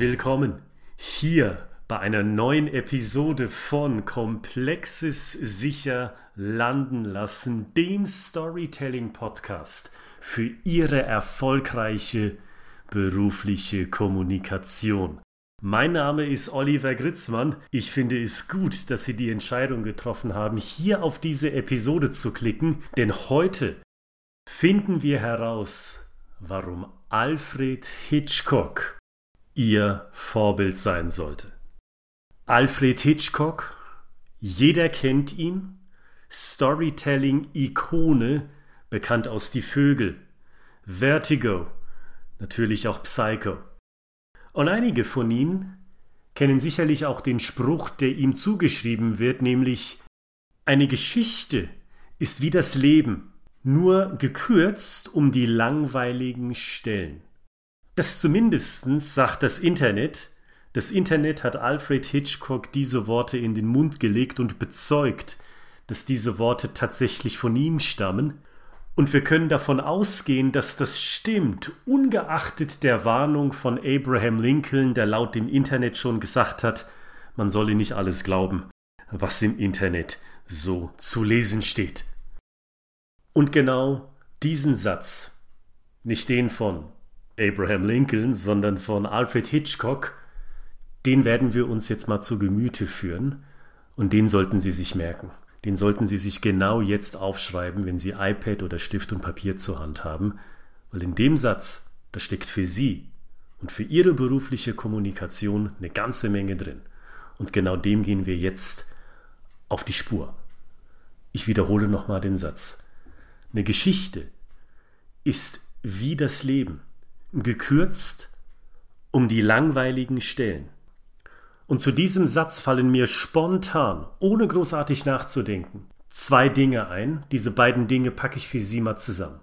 Willkommen hier bei einer neuen Episode von Komplexes sicher landen lassen, dem Storytelling Podcast für Ihre erfolgreiche berufliche Kommunikation. Mein Name ist Oliver Gritzmann. Ich finde es gut, dass Sie die Entscheidung getroffen haben, hier auf diese Episode zu klicken, denn heute finden wir heraus, warum Alfred Hitchcock Ihr Vorbild sein sollte. Alfred Hitchcock, jeder kennt ihn, Storytelling-Ikone, bekannt aus Die Vögel, Vertigo, natürlich auch Psycho. Und einige von Ihnen kennen sicherlich auch den Spruch, der ihm zugeschrieben wird, nämlich eine Geschichte ist wie das Leben, nur gekürzt um die langweiligen Stellen. Das zumindest sagt das Internet. Das Internet hat Alfred Hitchcock diese Worte in den Mund gelegt und bezeugt, dass diese Worte tatsächlich von ihm stammen. Und wir können davon ausgehen, dass das stimmt, ungeachtet der Warnung von Abraham Lincoln, der laut dem Internet schon gesagt hat, man solle nicht alles glauben, was im Internet so zu lesen steht. Und genau diesen Satz, nicht den von Abraham Lincoln, sondern von Alfred Hitchcock, den werden wir uns jetzt mal zu Gemüte führen und den sollten Sie sich merken. Den sollten Sie sich genau jetzt aufschreiben, wenn Sie iPad oder Stift und Papier zur Hand haben, weil in dem Satz, da steckt für Sie und für Ihre berufliche Kommunikation eine ganze Menge drin. Und genau dem gehen wir jetzt auf die Spur. Ich wiederhole nochmal den Satz. Eine Geschichte ist wie das Leben gekürzt um die langweiligen Stellen. Und zu diesem Satz fallen mir spontan, ohne großartig nachzudenken, zwei Dinge ein. Diese beiden Dinge packe ich für Sie mal zusammen.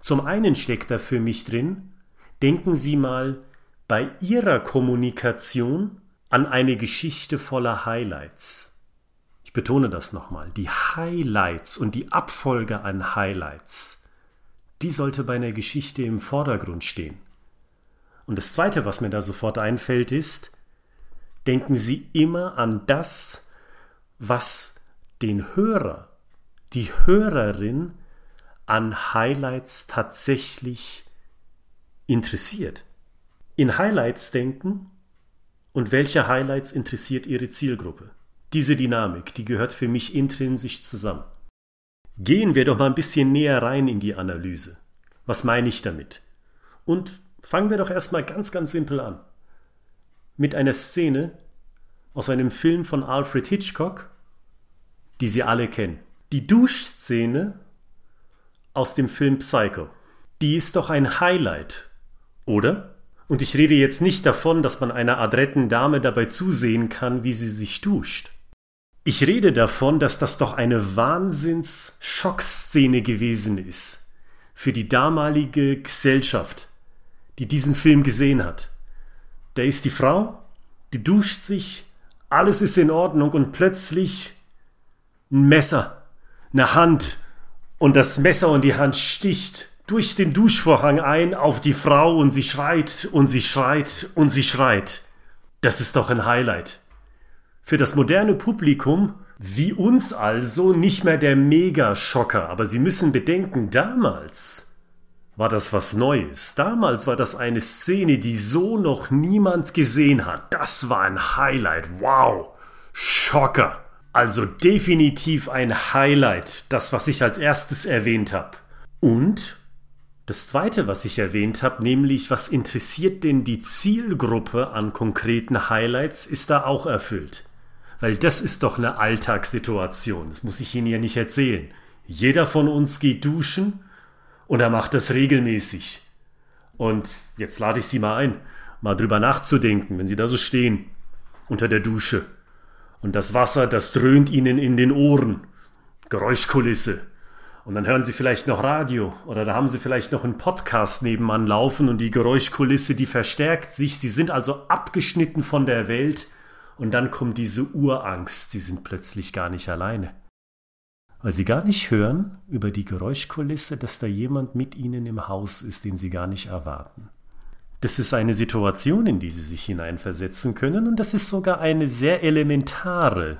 Zum einen steckt da für mich drin, denken Sie mal bei Ihrer Kommunikation an eine Geschichte voller Highlights. Ich betone das nochmal, die Highlights und die Abfolge an Highlights die sollte bei einer Geschichte im Vordergrund stehen. Und das Zweite, was mir da sofort einfällt, ist, denken Sie immer an das, was den Hörer, die Hörerin an Highlights tatsächlich interessiert. In Highlights denken und welche Highlights interessiert Ihre Zielgruppe. Diese Dynamik, die gehört für mich intrinsisch zusammen. Gehen wir doch mal ein bisschen näher rein in die Analyse. Was meine ich damit? Und fangen wir doch erstmal ganz, ganz simpel an. Mit einer Szene aus einem Film von Alfred Hitchcock, die Sie alle kennen. Die Duschszene aus dem Film Psycho. Die ist doch ein Highlight, oder? Und ich rede jetzt nicht davon, dass man einer adretten Dame dabei zusehen kann, wie sie sich duscht. Ich rede davon, dass das doch eine Wahnsinns-Schockszene gewesen ist für die damalige Gesellschaft, die diesen Film gesehen hat. Da ist die Frau, die duscht sich, alles ist in Ordnung und plötzlich ein Messer, eine Hand und das Messer und die Hand sticht durch den Duschvorhang ein auf die Frau und sie schreit und sie schreit und sie schreit. Das ist doch ein Highlight. Für das moderne Publikum, wie uns also, nicht mehr der Megaschocker. Aber Sie müssen bedenken, damals war das was Neues. Damals war das eine Szene, die so noch niemand gesehen hat. Das war ein Highlight. Wow. Schocker. Also definitiv ein Highlight, das, was ich als erstes erwähnt habe. Und das Zweite, was ich erwähnt habe, nämlich was interessiert denn die Zielgruppe an konkreten Highlights, ist da auch erfüllt. Weil das ist doch eine Alltagssituation. Das muss ich Ihnen ja nicht erzählen. Jeder von uns geht duschen und er macht das regelmäßig. Und jetzt lade ich Sie mal ein, mal drüber nachzudenken, wenn Sie da so stehen, unter der Dusche. Und das Wasser, das dröhnt Ihnen in den Ohren. Geräuschkulisse. Und dann hören Sie vielleicht noch Radio oder da haben Sie vielleicht noch einen Podcast nebenan laufen und die Geräuschkulisse, die verstärkt sich. Sie sind also abgeschnitten von der Welt und dann kommt diese Urangst, sie sind plötzlich gar nicht alleine. Weil sie gar nicht hören über die Geräuschkulisse, dass da jemand mit ihnen im Haus ist, den sie gar nicht erwarten. Das ist eine Situation, in die Sie sich hineinversetzen können und das ist sogar eine sehr elementare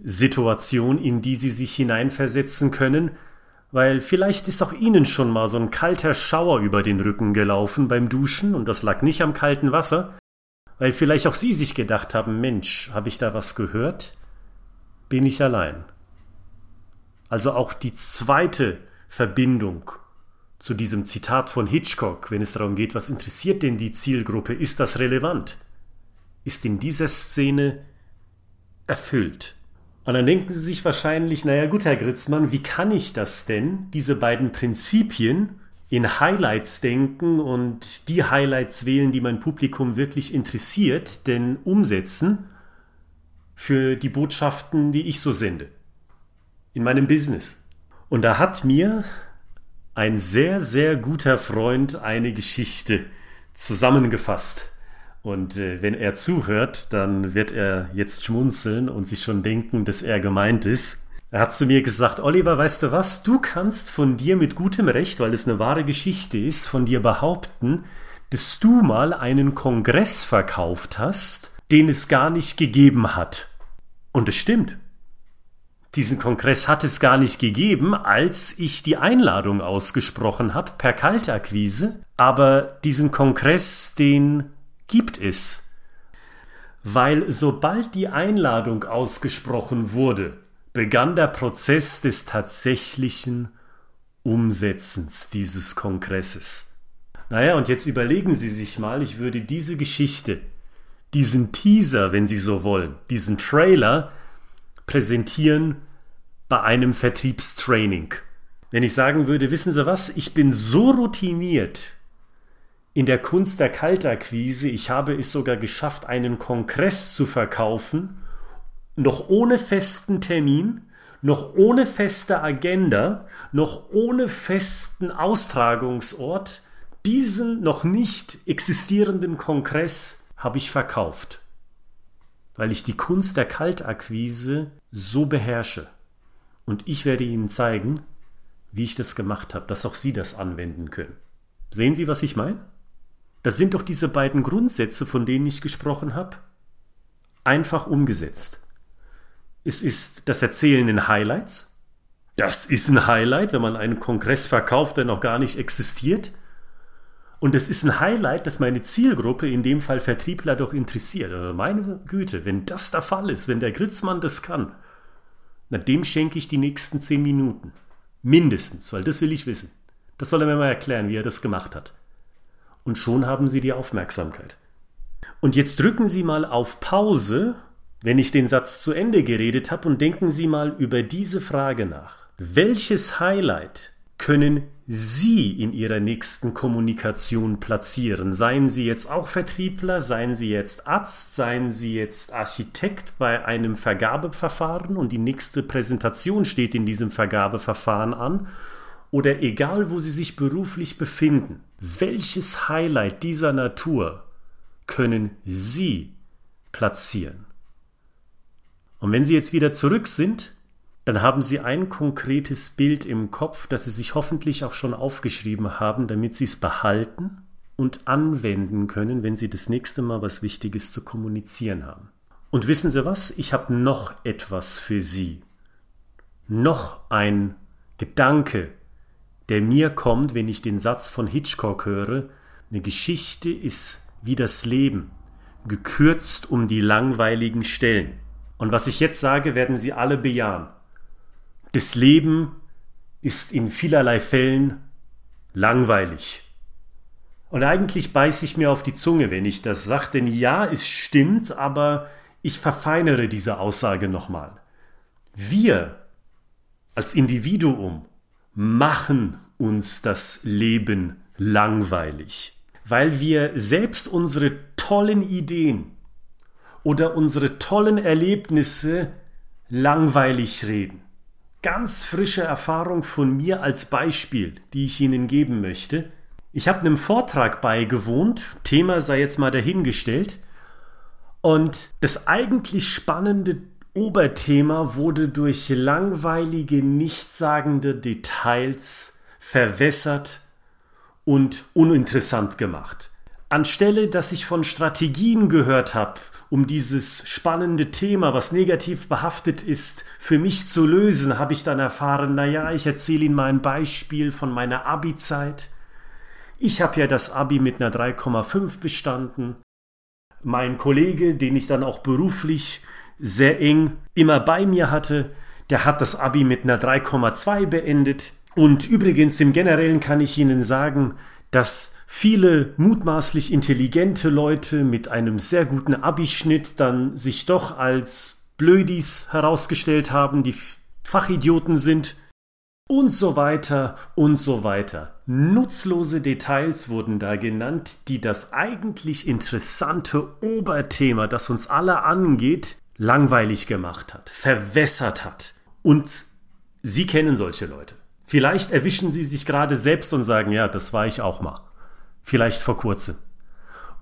Situation, in die Sie sich hineinversetzen können, weil vielleicht ist auch Ihnen schon mal so ein kalter Schauer über den Rücken gelaufen beim Duschen und das lag nicht am kalten Wasser, weil vielleicht auch Sie sich gedacht haben, Mensch, habe ich da was gehört? Bin ich allein? Also auch die zweite Verbindung zu diesem Zitat von Hitchcock, wenn es darum geht, was interessiert denn die Zielgruppe, ist das relevant, ist in dieser Szene erfüllt. Und dann denken Sie sich wahrscheinlich, naja gut, Herr Gritzmann, wie kann ich das denn, diese beiden Prinzipien in Highlights denken und die Highlights wählen, die mein Publikum wirklich interessiert, denn umsetzen für die Botschaften, die ich so sende in meinem Business. Und da hat mir ein sehr, sehr guter Freund eine Geschichte zusammengefasst. Und äh, wenn er zuhört, dann wird er jetzt schmunzeln und sich schon denken, dass er gemeint ist. Er hat zu mir gesagt, Oliver, weißt du was, du kannst von dir mit gutem Recht, weil es eine wahre Geschichte ist, von dir behaupten, dass du mal einen Kongress verkauft hast, den es gar nicht gegeben hat. Und es stimmt. Diesen Kongress hat es gar nicht gegeben, als ich die Einladung ausgesprochen habe per Kaltakquise, aber diesen Kongress, den gibt es. Weil sobald die Einladung ausgesprochen wurde, begann der Prozess des tatsächlichen Umsetzens dieses Kongresses. Naja, und jetzt überlegen Sie sich mal, ich würde diese Geschichte, diesen Teaser, wenn Sie so wollen, diesen Trailer, präsentieren bei einem Vertriebstraining. Wenn ich sagen würde, wissen Sie was, ich bin so routiniert in der Kunst der Kaltakquise, ich habe es sogar geschafft, einen Kongress zu verkaufen, noch ohne festen Termin, noch ohne feste Agenda, noch ohne festen Austragungsort, diesen noch nicht existierenden Kongress habe ich verkauft weil ich die Kunst der Kaltakquise so beherrsche. Und ich werde Ihnen zeigen, wie ich das gemacht habe, dass auch Sie das anwenden können. Sehen Sie, was ich meine? Das sind doch diese beiden Grundsätze, von denen ich gesprochen habe, einfach umgesetzt. Es ist das Erzählen in Highlights. Das ist ein Highlight, wenn man einen Kongress verkauft, der noch gar nicht existiert. Und es ist ein Highlight, dass meine Zielgruppe, in dem Fall Vertriebler, doch interessiert. Meine Güte, wenn das der Fall ist, wenn der Gritzmann das kann, na dem schenke ich die nächsten zehn Minuten. Mindestens, weil das will ich wissen. Das soll er mir mal erklären, wie er das gemacht hat. Und schon haben Sie die Aufmerksamkeit. Und jetzt drücken Sie mal auf Pause, wenn ich den Satz zu Ende geredet habe, und denken Sie mal über diese Frage nach. Welches Highlight können Sie in Ihrer nächsten Kommunikation platzieren? Seien Sie jetzt auch Vertriebler, seien Sie jetzt Arzt, seien Sie jetzt Architekt bei einem Vergabeverfahren und die nächste Präsentation steht in diesem Vergabeverfahren an, oder egal wo Sie sich beruflich befinden, welches Highlight dieser Natur können Sie platzieren? Und wenn Sie jetzt wieder zurück sind, dann haben Sie ein konkretes Bild im Kopf, das Sie sich hoffentlich auch schon aufgeschrieben haben, damit Sie es behalten und anwenden können, wenn Sie das nächste Mal was Wichtiges zu kommunizieren haben. Und wissen Sie was? Ich habe noch etwas für Sie. Noch ein Gedanke, der mir kommt, wenn ich den Satz von Hitchcock höre, eine Geschichte ist wie das Leben, gekürzt um die langweiligen Stellen. Und was ich jetzt sage, werden Sie alle bejahen. Das Leben ist in vielerlei Fällen langweilig. Und eigentlich beiße ich mir auf die Zunge, wenn ich das sage, denn ja, es stimmt, aber ich verfeinere diese Aussage nochmal. Wir als Individuum machen uns das Leben langweilig, weil wir selbst unsere tollen Ideen oder unsere tollen Erlebnisse langweilig reden ganz frische Erfahrung von mir als Beispiel, die ich Ihnen geben möchte. Ich habe einem Vortrag beigewohnt, Thema sei jetzt mal dahingestellt, und das eigentlich spannende Oberthema wurde durch langweilige, nichtssagende Details verwässert und uninteressant gemacht. Anstelle, dass ich von Strategien gehört habe, um dieses spannende Thema, was negativ behaftet ist, für mich zu lösen, habe ich dann erfahren, naja, ich erzähle Ihnen mal ein Beispiel von meiner Abi-Zeit. Ich habe ja das Abi mit einer 3,5 bestanden. Mein Kollege, den ich dann auch beruflich sehr eng immer bei mir hatte, der hat das Abi mit einer 3,2 beendet. Und übrigens im Generellen kann ich Ihnen sagen, dass viele mutmaßlich intelligente Leute mit einem sehr guten Abischnitt dann sich doch als Blödis herausgestellt haben, die Fachidioten sind und so weiter und so weiter. Nutzlose Details wurden da genannt, die das eigentlich interessante Oberthema, das uns alle angeht, langweilig gemacht hat, verwässert hat. Und Sie kennen solche Leute. Vielleicht erwischen Sie sich gerade selbst und sagen, ja, das war ich auch mal. Vielleicht vor kurzem.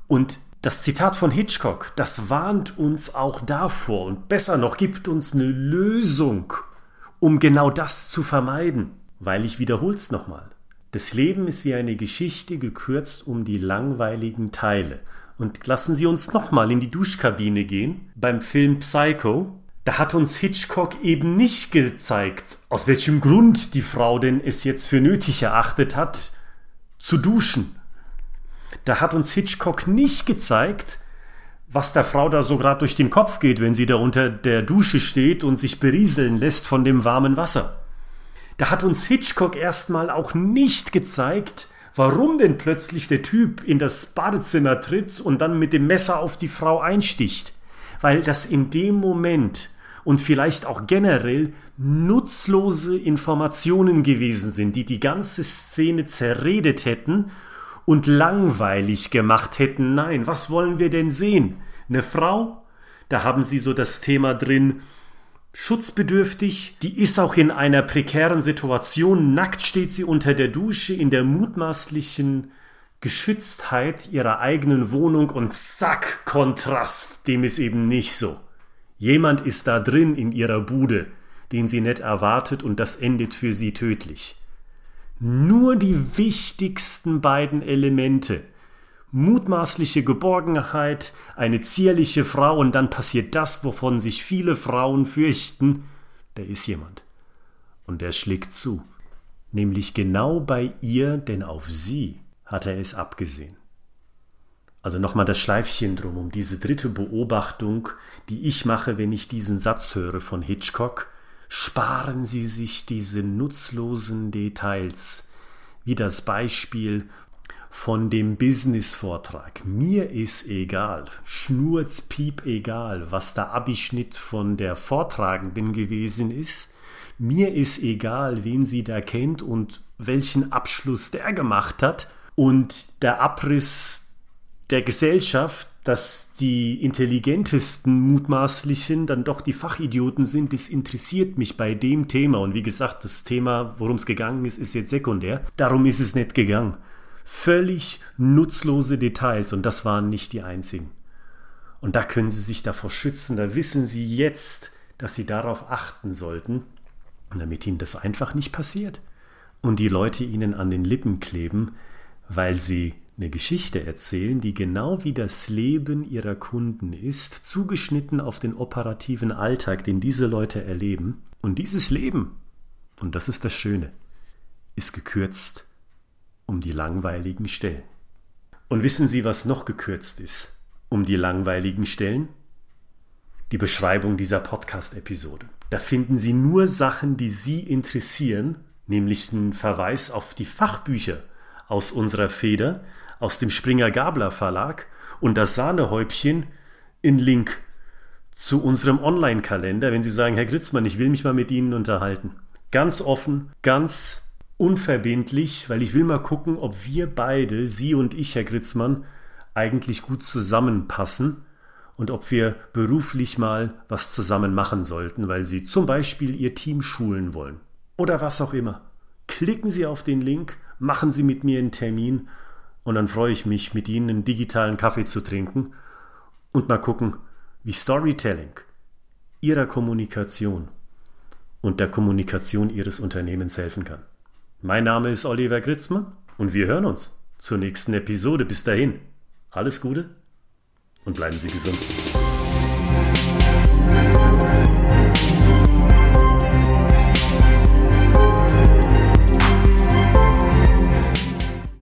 Und das Zitat von Hitchcock, das warnt uns auch davor und besser noch gibt uns eine Lösung, um genau das zu vermeiden. Weil ich wiederhol's nochmal. Das Leben ist wie eine Geschichte gekürzt um die langweiligen Teile. Und lassen Sie uns nochmal in die Duschkabine gehen. Beim Film Psycho, da hat uns Hitchcock eben nicht gezeigt, aus welchem Grund die Frau denn es jetzt für nötig erachtet hat, zu duschen. Da hat uns Hitchcock nicht gezeigt, was der Frau da so gerade durch den Kopf geht, wenn sie da unter der Dusche steht und sich berieseln lässt von dem warmen Wasser. Da hat uns Hitchcock erstmal auch nicht gezeigt, warum denn plötzlich der Typ in das Badezimmer tritt und dann mit dem Messer auf die Frau einsticht. Weil das in dem Moment und vielleicht auch generell nutzlose Informationen gewesen sind, die die ganze Szene zerredet hätten und langweilig gemacht hätten. Nein, was wollen wir denn sehen? Eine Frau? Da haben sie so das Thema drin, schutzbedürftig, die ist auch in einer prekären Situation, nackt steht sie unter der Dusche in der mutmaßlichen Geschütztheit ihrer eigenen Wohnung und zack, Kontrast, dem ist eben nicht so. Jemand ist da drin in ihrer Bude, den sie nicht erwartet und das endet für sie tödlich. Nur die wichtigsten beiden Elemente mutmaßliche Geborgenheit, eine zierliche Frau und dann passiert das, wovon sich viele Frauen fürchten, da ist jemand. Und er schlägt zu, nämlich genau bei ihr, denn auf sie hat er es abgesehen. Also nochmal das Schleifchen drum um diese dritte Beobachtung, die ich mache, wenn ich diesen Satz höre von Hitchcock. Sparen Sie sich diese nutzlosen Details, wie das Beispiel von dem Business-Vortrag. Mir ist egal, schnurzpiep egal, was der Abischnitt von der Vortragenden gewesen ist. Mir ist egal, wen sie da kennt und welchen Abschluss der gemacht hat. Und der Abriss der Gesellschaft, dass die intelligentesten mutmaßlichen dann doch die Fachidioten sind, das interessiert mich bei dem Thema. Und wie gesagt, das Thema, worum es gegangen ist, ist jetzt sekundär. Darum ist es nicht gegangen. Völlig nutzlose Details und das waren nicht die einzigen. Und da können Sie sich davor schützen, da wissen Sie jetzt, dass Sie darauf achten sollten, damit Ihnen das einfach nicht passiert und die Leute Ihnen an den Lippen kleben, weil Sie eine Geschichte erzählen, die genau wie das Leben ihrer Kunden ist, zugeschnitten auf den operativen Alltag, den diese Leute erleben. Und dieses Leben, und das ist das Schöne, ist gekürzt um die langweiligen Stellen. Und wissen Sie, was noch gekürzt ist um die langweiligen Stellen? Die Beschreibung dieser Podcast-Episode. Da finden Sie nur Sachen, die Sie interessieren, nämlich einen Verweis auf die Fachbücher aus unserer Feder, aus dem Springer Gabler Verlag und das Sahnehäubchen in Link zu unserem Online-Kalender, wenn Sie sagen, Herr Gritzmann, ich will mich mal mit Ihnen unterhalten. Ganz offen, ganz unverbindlich, weil ich will mal gucken, ob wir beide, Sie und ich, Herr Gritzmann, eigentlich gut zusammenpassen und ob wir beruflich mal was zusammen machen sollten, weil Sie zum Beispiel Ihr Team schulen wollen oder was auch immer. Klicken Sie auf den Link, machen Sie mit mir einen Termin und dann freue ich mich, mit Ihnen einen digitalen Kaffee zu trinken und mal gucken, wie Storytelling Ihrer Kommunikation und der Kommunikation Ihres Unternehmens helfen kann. Mein Name ist Oliver Gritzmann und wir hören uns zur nächsten Episode. Bis dahin. Alles Gute und bleiben Sie gesund.